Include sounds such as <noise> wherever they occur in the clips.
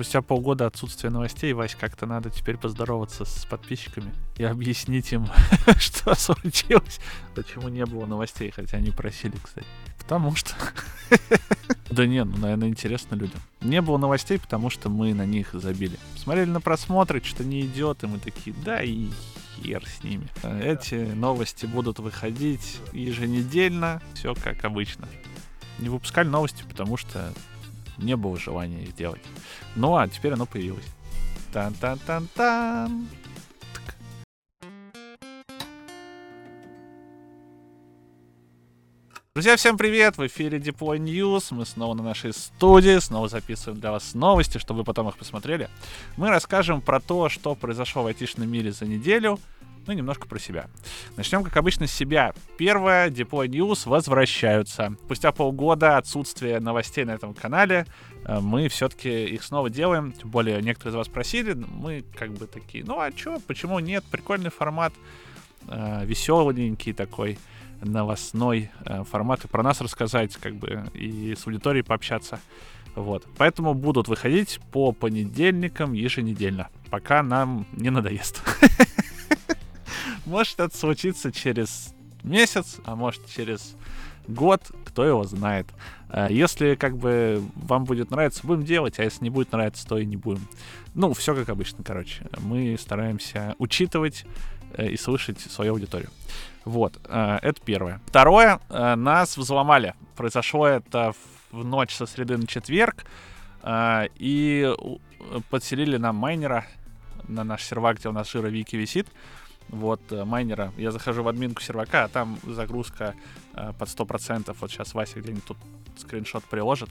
Спустя полгода отсутствия новостей, Вась, как-то надо теперь поздороваться с подписчиками и объяснить им, <laughs> что случилось, почему не было новостей, хотя они просили, кстати. Потому что... <laughs> Да не, ну, наверное, интересно людям. Не было новостей, потому что мы на них забили. Смотрели на просмотры, что не идет, и мы такие, да и хер с ними. Эти новости будут выходить еженедельно, все как обычно. Не выпускали новости, потому что не было желания их делать. Ну а теперь оно появилось. Тан-тан-тан-тан. Друзья, всем привет! В эфире Deploy News. Мы снова на нашей студии, снова записываем для вас новости, чтобы вы потом их посмотрели. Мы расскажем про то, что произошло в айтишном мире за неделю, ну и немножко про себя. Начнем, как обычно, с себя. Первое, Deploy News возвращаются. Спустя полгода отсутствия новостей на этом канале, э, мы все-таки их снова делаем. Тем более, некоторые из вас просили, мы как бы такие, ну а чё, почему нет? Прикольный формат, э, веселенький такой новостной э, формат и про нас рассказать, как бы, и с аудиторией пообщаться. Вот. Поэтому будут выходить по понедельникам еженедельно, пока нам не надоест. <laughs> Может это случится через месяц, а может через год, кто его знает. Э, если как бы вам будет нравиться, будем делать, а если не будет нравиться, то и не будем. Ну, все как обычно, короче. Мы стараемся учитывать э, и слышать свою аудиторию. Вот, э, это первое. Второе, нас взломали. Произошло это в ночь со среды на четверг. И подселили нам майнера на наш сервак, где у нас Jira, Wiki висит вот, э, майнера. Я захожу в админку сервака, а там загрузка э, под 100%. Вот сейчас Вася где-нибудь тут скриншот приложит.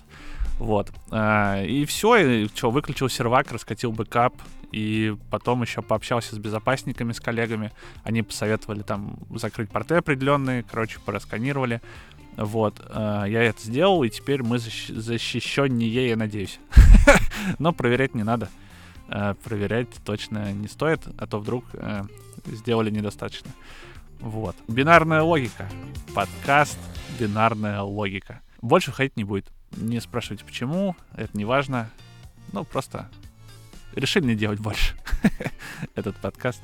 Вот. Э, и все, и что, выключил сервак, раскатил бэкап, и потом еще пообщался с безопасниками, с коллегами. Они посоветовали там закрыть порты определенные, короче, просканировали. Вот, э, я это сделал, и теперь мы защ- защищеннее, я надеюсь. <laughs> Но проверять не надо. Э, проверять точно не стоит, а то вдруг э, сделали недостаточно. Вот. Бинарная логика. Подкаст «Бинарная логика». Больше ходить не будет. Не спрашивайте, почему, это не важно. Ну, просто решили не делать больше <laughs> этот подкаст.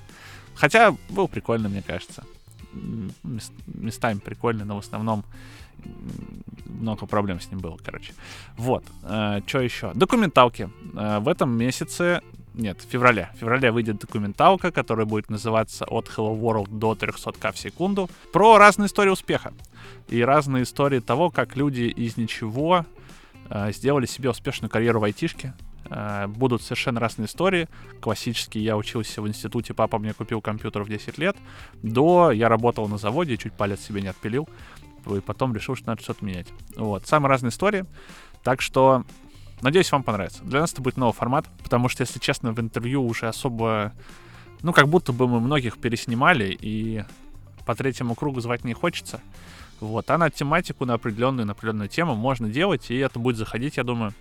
Хотя был прикольный, мне кажется. Местами прикольный, но в основном много проблем с ним было, короче. Вот. Э, что еще? Документалки. Э, в этом месяце нет, в феврале. В феврале выйдет документалка, которая будет называться «От Hello World до 300к в секунду», про разные истории успеха и разные истории того, как люди из ничего э, сделали себе успешную карьеру в айтишке. Э, будут совершенно разные истории. Классические я учился в институте, папа мне купил компьютер в 10 лет, до я работал на заводе, чуть палец себе не отпилил, и потом решил, что надо что-то менять. Вот, самые разные истории. Так что Надеюсь, вам понравится. Для нас это будет новый формат, потому что, если честно, в интервью уже особо... Ну, как будто бы мы многих переснимали, и по третьему кругу звать не хочется. Вот, а на тематику, на определенную, на определенную тему можно делать, и это будет заходить, я думаю.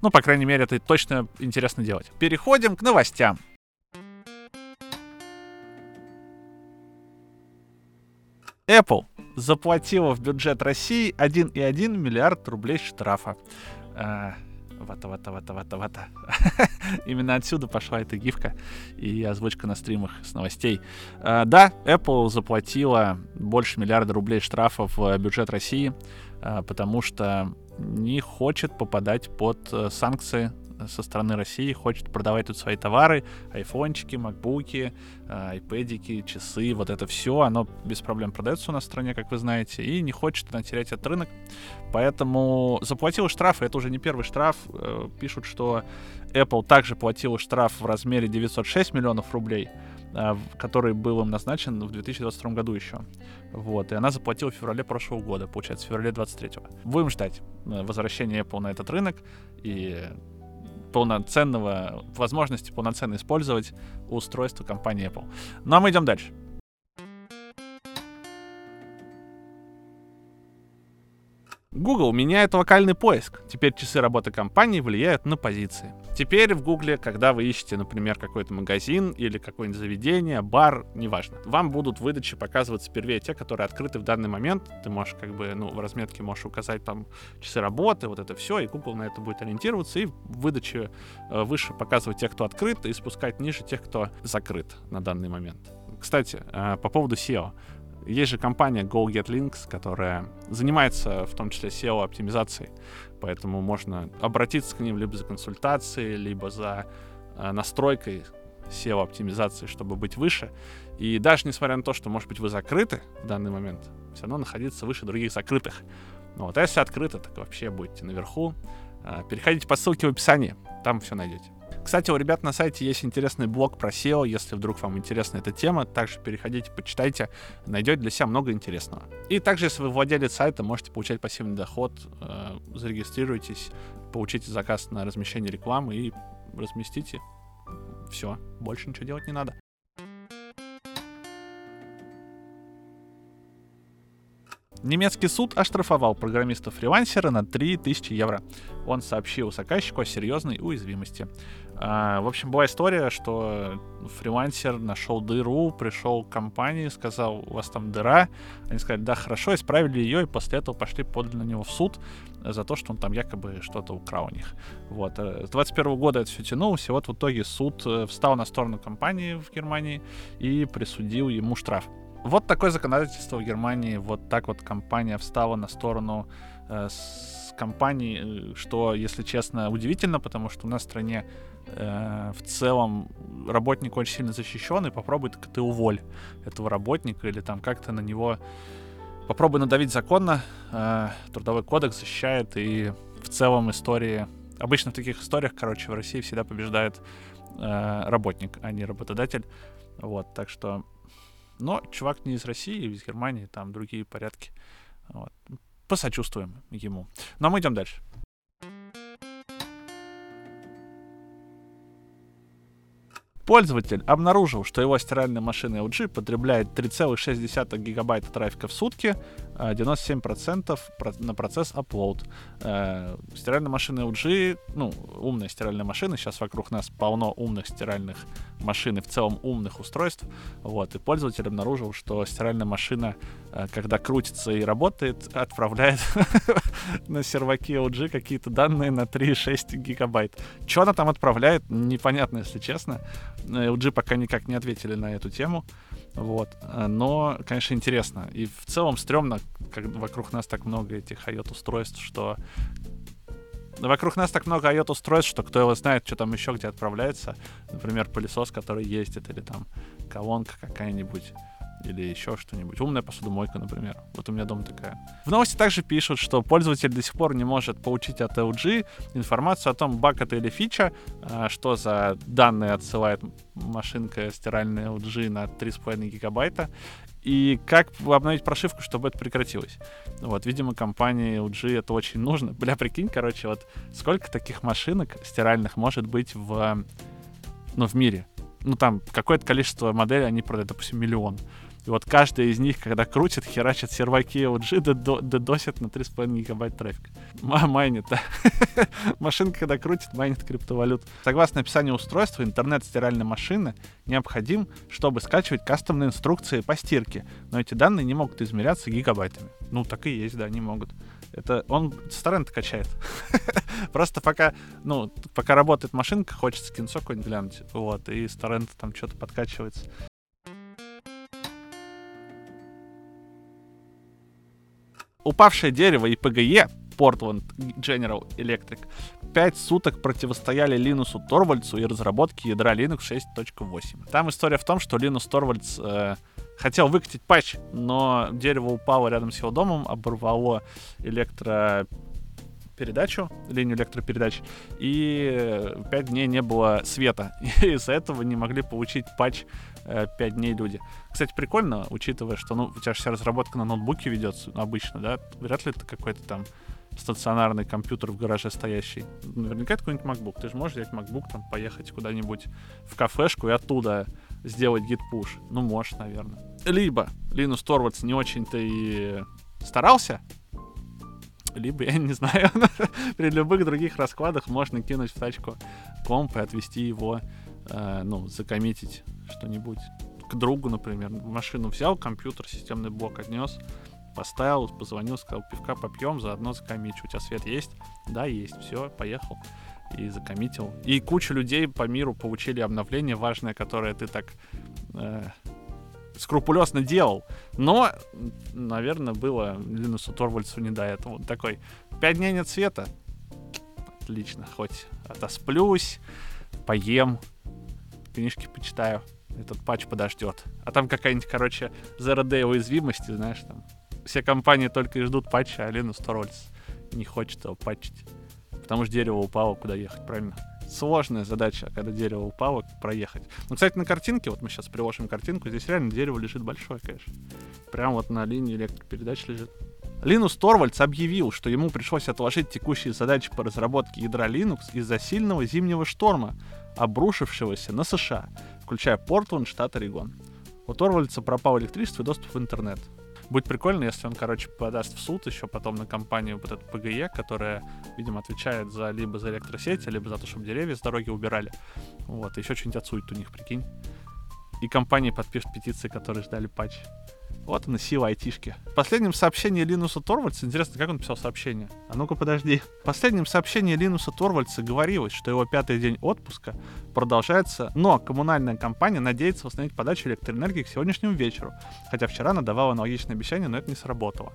Ну, по крайней мере, это точно интересно делать. Переходим к новостям. Apple заплатила в бюджет России 1,1 миллиард рублей штрафа. А, вата, вата, вата, вата, вата. <laughs> Именно отсюда пошла эта гифка и озвучка на стримах с новостей. Uh, да, Apple заплатила больше миллиарда рублей штрафов в бюджет России, uh, потому что не хочет попадать под uh, санкции со стороны России хочет продавать тут свои товары, айфончики, макбуки, айпэдики, часы, вот это все, оно без проблем продается у нас в стране, как вы знаете, и не хочет она терять этот рынок, поэтому заплатила штраф, это уже не первый штраф, э, пишут, что Apple также платила штраф в размере 906 миллионов рублей, э, который был им назначен в 2022 году еще. Вот, и она заплатила в феврале прошлого года, получается, в феврале 23 Будем ждать э, возвращения Apple на этот рынок, и полноценного, возможности полноценно использовать устройство компании Apple. Ну а мы идем дальше. Google меняет локальный поиск. Теперь часы работы компании влияют на позиции. Теперь в Google, когда вы ищете, например, какой-то магазин или какое-нибудь заведение, бар, неважно, вам будут в выдаче показываться первее те, которые открыты в данный момент. Ты можешь как бы, ну, в разметке можешь указать там часы работы, вот это все, и Google на это будет ориентироваться, и в выдаче э, выше показывать тех, кто открыт, и спускать ниже тех, кто закрыт на данный момент. Кстати, э, по поводу SEO. Есть же компания GoGetLinks, которая занимается в том числе SEO-оптимизацией, поэтому можно обратиться к ним либо за консультацией, либо за э, настройкой SEO-оптимизации, чтобы быть выше. И даже несмотря на то, что, может быть, вы закрыты в данный момент, все равно находиться выше других закрытых. Ну вот, а если открыто, так вообще будете наверху. Э, переходите по ссылке в описании, там все найдете. Кстати, у ребят на сайте есть интересный блог про SEO, если вдруг вам интересна эта тема, также переходите, почитайте, найдете для себя много интересного. И также, если вы владелец сайта, можете получать пассивный доход, э, зарегистрируйтесь, получите заказ на размещение рекламы и разместите. Все, больше ничего делать не надо. Немецкий суд оштрафовал программиста-фрилансера на 3000 евро. Он сообщил заказчику о серьезной уязвимости. А, в общем, была история, что фрилансер нашел дыру, пришел к компании, сказал, у вас там дыра. Они сказали, да, хорошо, исправили ее, и после этого пошли подали на него в суд за то, что он там якобы что-то украл у них. Вот. Э, с 21 года это все тянулось, и вот в итоге суд э, встал на сторону компании в Германии и присудил ему штраф. Вот такое законодательство в Германии, вот так вот компания встала на сторону э, с компаний, э, что, если честно, удивительно, потому что у нас в стране э, в целом работник очень сильно защищен, и попробуй так ты уволь этого работника или там как-то на него попробуй надавить законно. Э, трудовой кодекс защищает, и в целом истории... Обычно в таких историях, короче, в России всегда побеждает э, работник, а не работодатель. Вот, так что но чувак не из России, из Германии, там другие порядки. Вот. Посочувствуем ему. Но мы идем дальше. Пользователь обнаружил, что его стиральная машина LG потребляет 3,6 гигабайта трафика в сутки, 97% а на процесс upload. Э, стиральная машина LG, ну, умная стиральная машина, сейчас вокруг нас полно умных стиральных машин и в целом умных устройств, вот, и пользователь обнаружил, что стиральная машина, э, когда крутится и работает, отправляет <laughs> на серваки LG какие-то данные на 3,6 гигабайт. Что она там отправляет, непонятно, если честно. LG пока никак не ответили на эту тему. Вот. Но, конечно, интересно. И в целом стрёмно, как вокруг нас так много этих IoT-устройств, что Вокруг нас так много IoT-устройств, что кто его знает, что там еще где отправляется. Например, пылесос, который ездит, или там колонка какая-нибудь или еще что-нибудь. Умная посудомойка, например. Вот у меня дома такая. В новости также пишут, что пользователь до сих пор не может получить от LG информацию о том, баг это или фича, а, что за данные отсылает машинка стиральная LG на 3,5 гигабайта, и как обновить прошивку, чтобы это прекратилось. Вот, видимо, компании LG это очень нужно. <laughs> Бля, прикинь, короче, вот сколько таких машинок стиральных может быть в, ну, в мире? Ну, там какое-то количество моделей они продают, допустим, миллион. И вот каждая из них, когда крутит, херачит серваки LG, дедосит на 3,5 гигабайт трафика. Майнит. <laughs> Машинка, когда крутит, майнит криптовалют. Согласно описанию устройства, интернет стиральной машины необходим, чтобы скачивать кастомные инструкции по стирке. Но эти данные не могут измеряться гигабайтами. Ну, так и есть, да, не могут. Это он с качает. <laughs> Просто пока, ну, пока работает машинка, хочется кинцо какой-нибудь глянуть. Вот, и с там что-то подкачивается. Упавшее дерево и ПГЕ Portland General Electric 5 суток противостояли Линусу Торвальдсу и разработке ядра Linux 6.8. Там история в том, что Линус Торвальдс э, хотел выкатить патч, но дерево упало рядом с его домом, оборвало электро передачу, линию электропередач, и 5 дней не было света. <laughs> И из-за этого не могли получить патч 5 э, дней люди. Кстати, прикольно, учитывая, что ну, у тебя же вся разработка на ноутбуке ведется обычно, да? Вряд ли это какой-то там стационарный компьютер в гараже стоящий. Наверняка это какой-нибудь MacBook. Ты же можешь взять MacBook, там, поехать куда-нибудь в кафешку и оттуда сделать git push. Ну, можешь, наверное. Либо Linus Torvalds не очень-то и старался, Либо, <laughs> я не знаю, <laughs> при любых других раскладах можно кинуть в тачку комп и отвезти его, э, ну, закоммитить что-нибудь. К другу, например, машину взял, компьютер, системный блок отнес, поставил, позвонил, сказал, пивка попьем, заодно закоммичу. У тебя свет есть? Да, есть. Все, поехал. И закоммитил. И куча людей по миру получили обновление важное, которое ты так э, скрупулезно делал. Но, наверное, было Линусу Торвальдсу не до этого. Он такой, пять дней нет света. Отлично, хоть отосплюсь, поем, книжки почитаю. Этот патч подождет. А там какая-нибудь, короче, Zero Day уязвимости, знаешь, там. Все компании только и ждут патча, а Linus Torvalds не хочет его патчить. Потому что дерево упало, куда ехать, правильно? сложная задача, когда дерево упало, проехать. Ну, кстати, на картинке, вот мы сейчас приложим картинку, здесь реально дерево лежит большое, конечно. Прям вот на линии электропередач лежит. Линус Торвальдс объявил, что ему пришлось отложить текущие задачи по разработке ядра Linux из-за сильного зимнего шторма, обрушившегося на США, включая Портленд, штат Орегон. У Торвальдса пропал электричество и доступ в интернет. Будет прикольно, если он, короче, подаст в суд еще потом на компанию вот эту ПГЕ, которая, видимо, отвечает за либо за электросети, либо за то, чтобы деревья с дороги убирали. Вот, еще что-нибудь отсует у них, прикинь. И компании подпишут петиции, которые ждали патч. Вот она сила айтишки. В последнем сообщении Линуса Торвальдса, интересно, как он писал сообщение? А ну-ка подожди. В последнем сообщении Линуса Торвальдса говорилось, что его пятый день отпуска продолжается, но коммунальная компания надеется восстановить подачу электроэнергии к сегодняшнему вечеру, хотя вчера она давала аналогичное обещание, но это не сработало.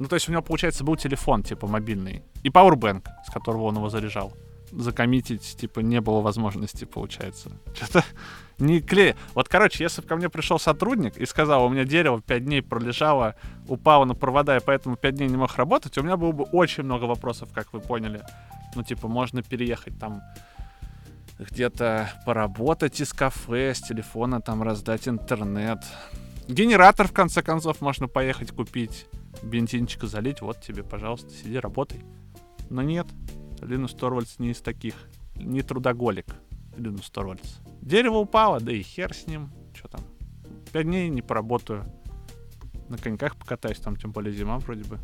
Ну, то есть у него, получается, был телефон, типа, мобильный, и пауэрбэнк, с которого он его заряжал закоммитить, типа, не было возможности, получается. Что-то <laughs> не клея. Вот, короче, если бы ко мне пришел сотрудник и сказал, у меня дерево 5 дней пролежало, упало на провода, и поэтому 5 дней не мог работать, у меня было бы очень много вопросов, как вы поняли. Ну, типа, можно переехать там где-то поработать из кафе, с телефона там раздать интернет. Генератор, в конце концов, можно поехать купить, бензинчика залить, вот тебе, пожалуйста, сиди, работай. Но нет, Линус Торвальдс не из таких. Не трудоголик Линус Торвальдс. Дерево упало, да и хер с ним. Что там? Пять дней не поработаю. На коньках покатаюсь, там тем более зима вроде бы.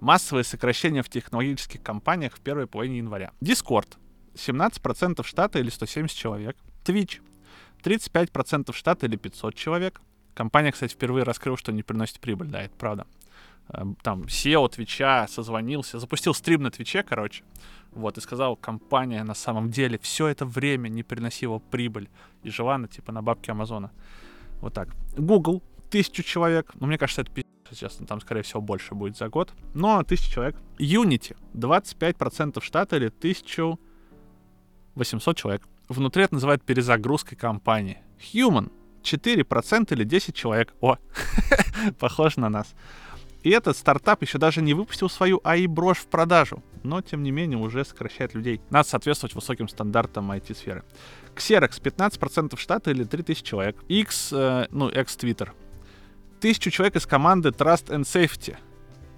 Массовые сокращения в технологических компаниях в первой половине января. Discord. 17% штата или 170 человек. Twitch. 35% штата или 500 человек. Компания, кстати, впервые раскрыла, что не приносит прибыль, да, это правда. Эм, там SEO Твича созвонился, запустил стрим на Твиче, короче, вот, и сказал, компания на самом деле все это время не приносила прибыль и жила на, типа, на бабке Амазона. Вот так. Google, тысячу человек, ну, мне кажется, это честно, там, скорее всего, больше будет за год, но тысяча человек. Unity, 25% штата или 1800 человек. Внутри это называют перезагрузкой компании. Human, 4% или 10 человек. О, <laughs> похоже на нас. И этот стартап еще даже не выпустил свою АИ-брошь в продажу, но тем не менее уже сокращает людей. Надо соответствовать высоким стандартам IT-сферы. Xerox 15% штата или 3000 человек. X, э, ну, X-Twitter. Тысячу человек из команды Trust and Safety,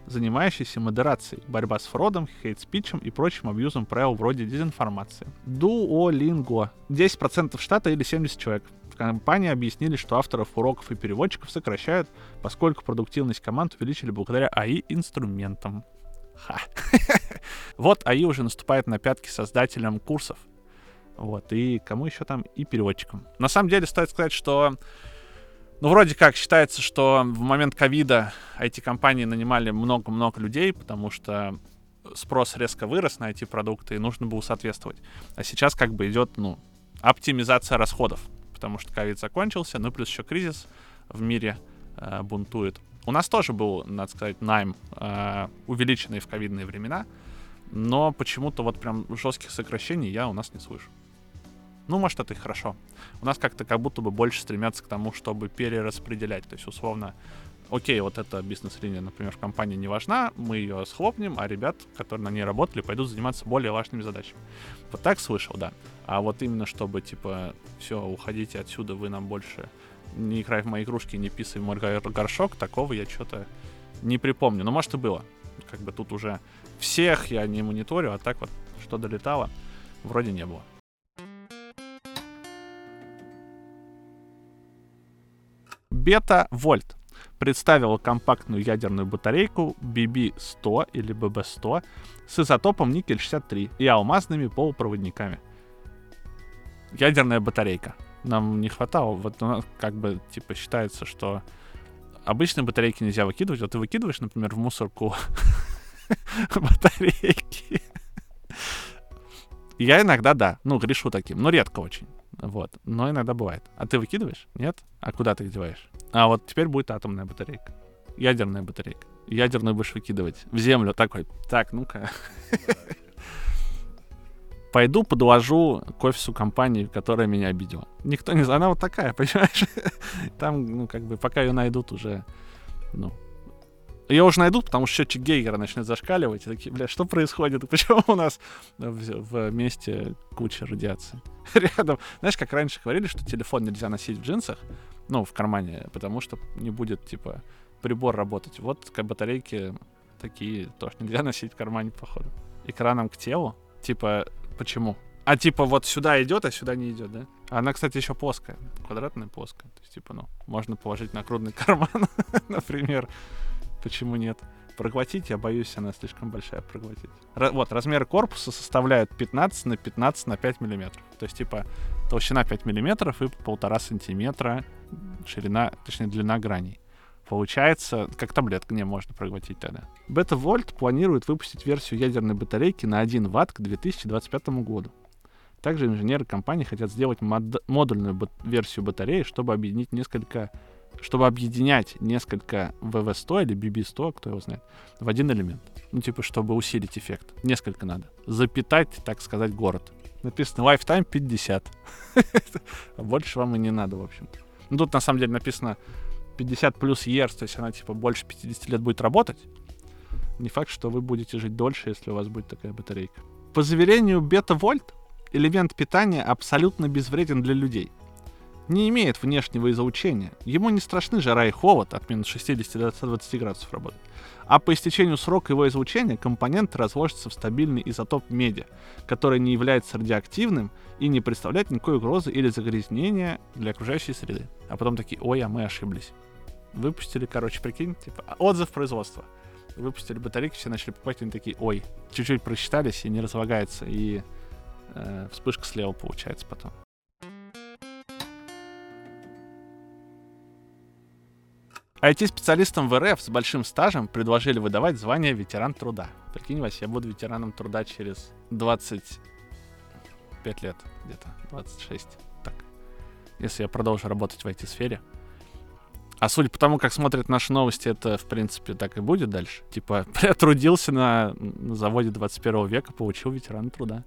занимающейся модерацией, борьба с фродом, хейт-спичем и прочим абьюзом правил вроде дезинформации. Duolingo. 10% штата или 70 человек компании объяснили, что авторов уроков и переводчиков сокращают, поскольку продуктивность команд увеличили благодаря АИ-инструментам. Ха. <laughs> вот АИ уже наступает на пятки создателям курсов. Вот, и кому еще там, и переводчикам. На самом деле, стоит сказать, что ну, вроде как считается, что в момент ковида IT-компании нанимали много-много людей, потому что спрос резко вырос на эти продукты, и нужно было соответствовать. А сейчас как бы идет, ну, оптимизация расходов потому что ковид закончился, ну плюс еще кризис в мире э, бунтует. У нас тоже был, надо сказать, найм э, увеличенный в ковидные времена, но почему-то вот прям жестких сокращений я у нас не слышу. Ну, может, это и хорошо. У нас как-то как будто бы больше стремятся к тому, чтобы перераспределять. То есть, условно, окей, вот эта бизнес-линия, например, в компании не важна, мы ее схлопнем, а ребят, которые на ней работали, пойдут заниматься более важными задачами. Вот так слышал, да. А вот именно чтобы, типа, все, уходите отсюда, вы нам больше не играй в мои игрушки, не писай в мой горшок, такого я что-то не припомню. Но может и было. Как бы тут уже всех я не мониторю, а так вот, что долетало, вроде не было. Бета Вольт представила компактную ядерную батарейку BB-100 или BB-100 с изотопом никель-63 и алмазными полупроводниками. Ядерная батарейка. Нам не хватало, вот у нас как бы типа считается, что обычные батарейки нельзя выкидывать. Вот ты выкидываешь, например, в мусорку <laughs> батарейки. Я иногда, да, ну, грешу таким, но редко очень. Вот, но иногда бывает. А ты выкидываешь? Нет? А куда ты их деваешь? А вот теперь будет атомная батарейка. Ядерная батарейка. Ядерную будешь выкидывать в землю. Такой, так, ну-ка. <laughs> Пойду подложу к офису компании, которая меня обидела. Никто не знает. Она вот такая, <laughs> понимаешь? Там, ну, как бы, пока ее найдут уже, ну, ее уже найдут, потому что счетчик Гейгера начнет зашкаливать. И такие, бля, что происходит? <laughs> Почему у нас в, в месте куча радиации? <laughs> Рядом. Знаешь, как раньше говорили, что телефон нельзя носить в джинсах, ну, в кармане, потому что не будет, типа, прибор работать. Вот как батарейки такие тоже нельзя <laughs> носить в кармане, походу. Экраном к телу. Типа, почему? А типа вот сюда идет, а сюда не идет, да? Она, кстати, еще плоская, квадратная плоская. То есть, типа, ну, можно положить на грудный карман, например. Почему нет? Проглотить, я боюсь, она слишком большая проглотить. Р- вот, размер корпуса составляет 15 на 15 на 5 миллиметров. То есть, типа, толщина 5 миллиметров и полтора сантиметра ширина, точнее, длина граней. Получается, как таблетка не можно проглотить тогда. Бета Вольт планирует выпустить версию ядерной батарейки на 1 ватт к 2025 году. Также инженеры компании хотят сделать мод- модульную бат- версию батареи, чтобы объединить несколько чтобы объединять несколько VV100 или BB100, кто его знает, в один элемент. Ну, типа, чтобы усилить эффект. Несколько надо. Запитать, так сказать, город. Написано lifetime 50. <laughs> Больше вам и не надо, в общем-то. Ну, тут на самом деле написано 50 плюс years, то есть она, типа, больше 50 лет будет работать. Не факт, что вы будете жить дольше, если у вас будет такая батарейка. По заверению Бета Вольт, элемент питания абсолютно безвреден для людей не имеет внешнего излучения. Ему не страшны жара и холод, от минус 60 до 120 градусов работает. А по истечению срока его излучения компонент разложится в стабильный изотоп меди, который не является радиоактивным и не представляет никакой угрозы или загрязнения для окружающей среды. А потом такие, ой, а мы ошиблись. Выпустили, короче, прикинь, типа, отзыв производства. Выпустили батарейки, все начали покупать, они такие, ой, чуть-чуть просчитались и не разлагается, и э, вспышка слева получается потом. IT-специалистам в РФ с большим стажем предложили выдавать звание ветеран труда. Прикинь, Вася, я буду ветераном труда через 25 лет где-то, 26. Так. Если я продолжу работать в IT-сфере. А судя по тому, как смотрят наши новости, это, в принципе, так и будет дальше. Типа, <laughs> я на, на заводе 21 века, получил ветеран труда.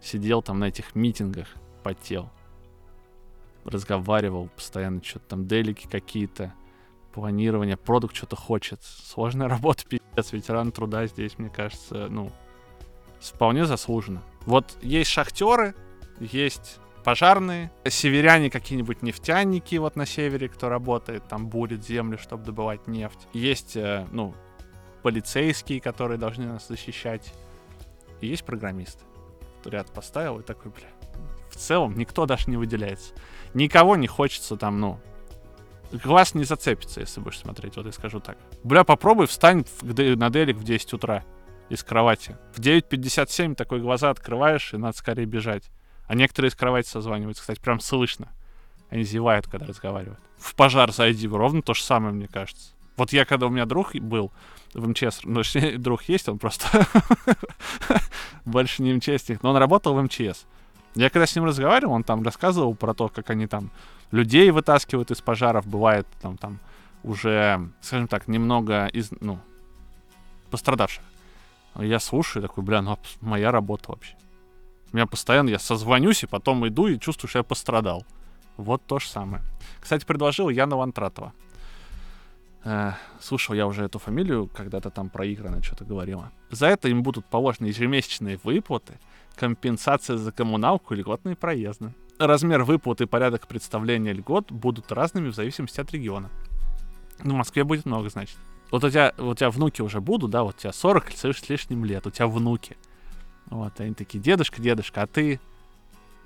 Сидел там на этих митингах, потел. Разговаривал постоянно, что-то там делики какие-то планирование, продукт что-то хочет. Сложная <laughs> работа, пиздец, ветеран труда здесь, мне кажется, ну, вполне заслуженно. Вот есть шахтеры, есть пожарные, северяне какие-нибудь нефтяники вот на севере, кто работает, там бурит землю, чтобы добывать нефть. Есть, э, ну, полицейские, которые должны нас защищать. Есть программисты. Ряд поставил и такой, бля, в целом никто даже не выделяется. Никого не хочется там, ну, глаз не зацепится, если будешь смотреть, вот я скажу так. Бля, попробуй встань на делик в 10 утра из кровати. В 9.57 такой глаза открываешь, и надо скорее бежать. А некоторые из кровати созваниваются, кстати, прям слышно. Они зевают, когда разговаривают. В пожар зайди, ровно то же самое, мне кажется. Вот я, когда у меня друг был в МЧС, ну, <laughs> друг есть, он просто <laughs> больше не МЧСник, но он работал в МЧС. Я когда с ним разговаривал, он там рассказывал про то, как они там людей вытаскивают из пожаров, бывает там, там уже, скажем так, немного из, ну, пострадавших. Я слушаю такой, бля, ну моя работа вообще. У меня постоянно, я созвонюсь и потом иду и чувствую, что я пострадал. Вот то же самое. Кстати, предложил Яна Вантратова. Э, слушал я уже эту фамилию, когда-то там проиграно что-то говорила. За это им будут положены ежемесячные выплаты, компенсация за коммуналку и льготные проезды размер выплаты и порядок представления льгот будут разными в зависимости от региона. Ну, в Москве будет много, значит. Вот у тебя, вот у тебя внуки уже будут, да, вот у тебя 40 с лишним лет, у тебя внуки. Вот, они такие, дедушка, дедушка, а ты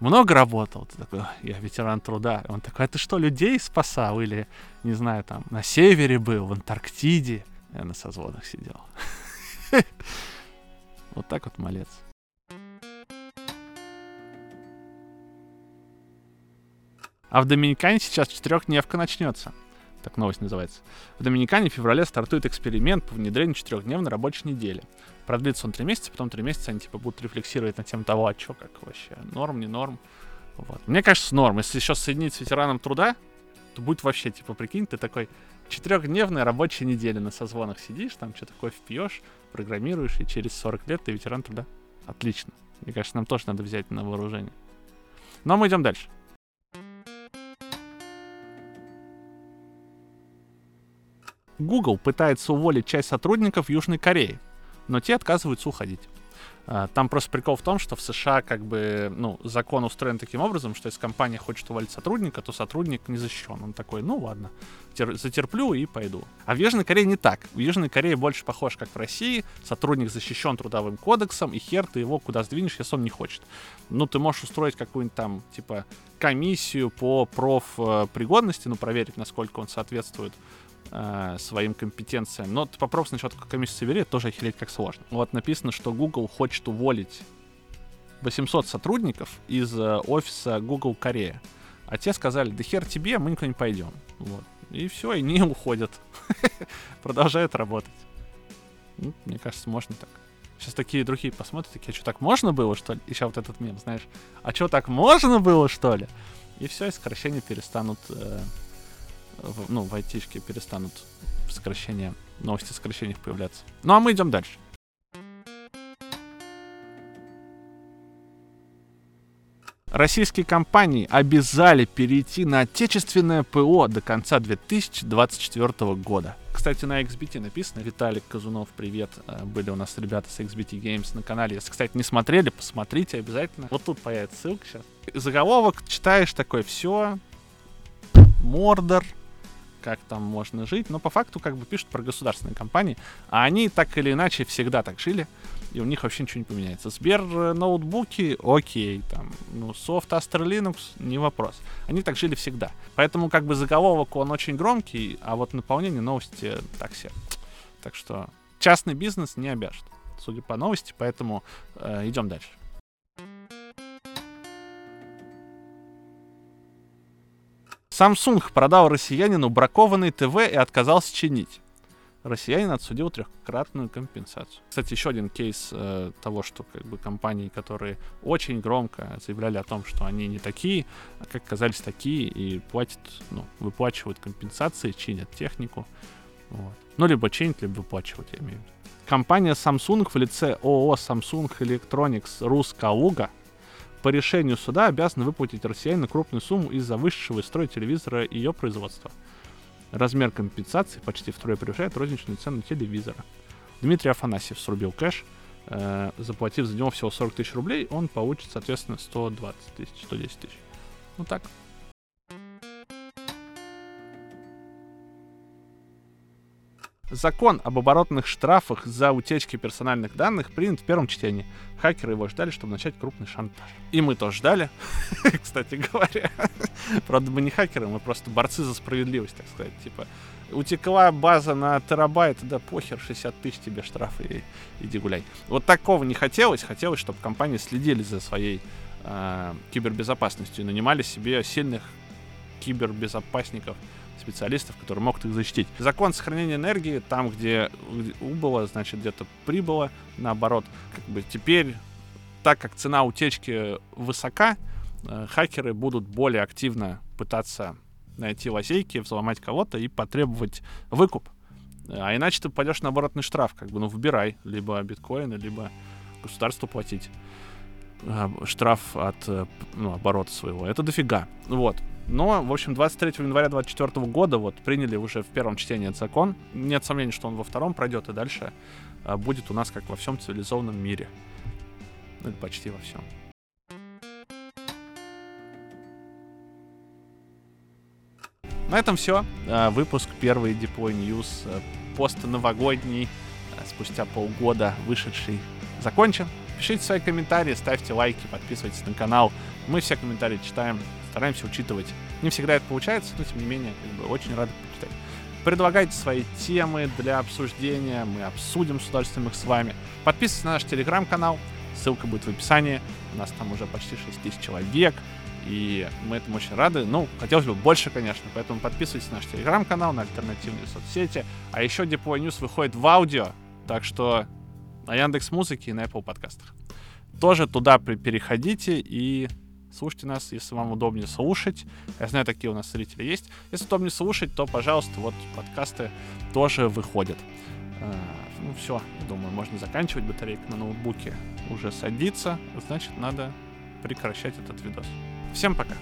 много работал? Ты такой, я ветеран труда. Он такой, а ты что, людей спасал? Или, не знаю, там, на севере был, в Антарктиде? Я на созвонах сидел. <laughs> Вот так вот малец. А в Доминикане сейчас четырехдневка начнется. Так новость называется. В Доминикане в феврале стартует эксперимент по внедрению четырехдневной рабочей недели. Продлится он три месяца, потом три месяца они типа будут рефлексировать на тему того, а что, как вообще, норм, не норм. Вот. Мне кажется, норм. Если еще соединить с ветераном труда, то будет вообще, типа, прикинь, ты такой четырехдневная рабочая неделя на созвонах сидишь, там что-то кофе пьешь, программируешь, и через 40 лет ты ветеран труда. Отлично. Мне кажется, нам тоже надо взять на вооружение. Но мы идем дальше. Google пытается уволить часть сотрудников Южной Кореи, но те отказываются уходить. А, там просто прикол в том, что в США как бы, ну, закон устроен таким образом, что если компания хочет уволить сотрудника, то сотрудник не защищен. Он такой, ну ладно, тер- затерплю и пойду. А в Южной Корее не так. В Южной Корее больше похож, как в России. Сотрудник защищен трудовым кодексом, и хер ты его куда сдвинешь, если он не хочет. Ну, ты можешь устроить какую-нибудь там, типа, комиссию по профпригодности, ну, проверить, насколько он соответствует э, своим компетенциям. Но попробуй сначала комиссию собери, тоже охереть как сложно. Вот написано, что Google хочет уволить 800 сотрудников из э, офиса Google Корея. А те сказали, да хер тебе, мы никуда не пойдем. Вот. И все, и не <laughs> уходят. Продолжают работать. Ну, мне кажется, можно так. Сейчас такие другие посмотрят, такие, а что так можно было, что ли? И сейчас вот этот мем, знаешь, а что так можно было, что ли? И все, и сокращения перестанут э, ну, в айтишке перестанут сокращения, новости о сокращениях появляться. Ну а мы идем дальше. Российские компании обязали перейти на отечественное ПО до конца 2024 года. Кстати, на XBT написано. Виталик Казунов, привет. Э, были у нас ребята с XBT Games на канале. Если, кстати, не смотрели, посмотрите обязательно. Вот тут появится ссылка сейчас. Заголовок читаешь такой, все, Мордор, как там можно жить, но по факту как бы пишут про государственные компании, а они так или иначе всегда так жили, и у них вообще ничего не поменяется. Сбер э, ноутбуки, окей, там, ну, софт Astra Linux, не вопрос. Они так жили всегда. Поэтому как бы заголовок, он очень громкий, а вот наполнение новости так себе. Так что частный бизнес не обяжет, судя по новости, поэтому э, идем дальше. Samsung продал россиянину бракованный ТВ и отказался чинить. Россиянин отсудил трехкратную компенсацию. Кстати, еще один кейс э, того, что как бы компании, которые очень громко заявляли о том, что они не такие, а как оказались такие и платят, ну, выплачивают компенсации, чинят технику. Вот. Ну, либо чинят, либо выплачивают, я имею в виду. Компания Samsung в лице ООО Samsung Electronics Рус Калуга по решению суда обязаны выплатить россиянину крупную сумму из-за высшего из строя телевизора и ее производства. Размер компенсации почти втрое превышает розничную цену телевизора. Дмитрий Афанасьев срубил кэш, э, заплатив за него всего 40 тысяч рублей, он получит, соответственно, 120 тысяч, 110 тысяч. Ну так. Закон об оборотных штрафах за утечки персональных данных принят в первом чтении. Хакеры его ждали, чтобы начать крупный шантаж. И мы тоже ждали, <laughs> кстати говоря. Правда, мы не хакеры, мы просто борцы за справедливость, так сказать. Типа, утекла база на терабайт, да похер, 60 тысяч тебе штраф и иди гуляй. Вот такого не хотелось. Хотелось, чтобы компании следили за своей э, кибербезопасностью и нанимали себе сильных кибербезопасников, специалистов, которые могут их защитить. Закон сохранения энергии, там, где убыло, значит, где-то прибыло, наоборот. Как бы теперь, так как цена утечки высока, э, хакеры будут более активно пытаться найти лазейки, взломать кого-то и потребовать выкуп. А иначе ты попадешь на оборотный штраф, как бы, ну, выбирай, либо биткоины, либо государству платить э, штраф от э, ну, оборота своего. Это дофига. Вот. Но, в общем, 23 января 2024 года вот приняли уже в первом чтении закон. Нет сомнений, что он во втором пройдет и дальше а, будет у нас как во всем цивилизованном мире. Ну, почти во всем. На этом все. А, выпуск первый Deploy News а, пост новогодний, а, спустя полгода вышедший, закончен. Пишите свои комментарии, ставьте лайки, подписывайтесь на канал. Мы все комментарии читаем, стараемся учитывать. Не всегда это получается, но тем не менее, как бы, очень рады почитать. Предлагайте свои темы для обсуждения, мы обсудим с удовольствием их с вами. Подписывайтесь на наш телеграм-канал, ссылка будет в описании. У нас там уже почти 6 тысяч человек, и мы этому очень рады. Ну, хотелось бы больше, конечно, поэтому подписывайтесь на наш телеграм-канал, на альтернативные соцсети. А еще Depoy News выходит в аудио, так что на Яндекс Музыке и на Apple подкастах. Тоже туда переходите и Слушайте нас, если вам удобнее слушать. Я знаю, такие у нас зрители есть. Если удобнее слушать, то, пожалуйста, вот подкасты тоже выходят. А, ну все, думаю, можно заканчивать. Батарейка на ноутбуке уже садится. Значит, надо прекращать этот видос. Всем пока.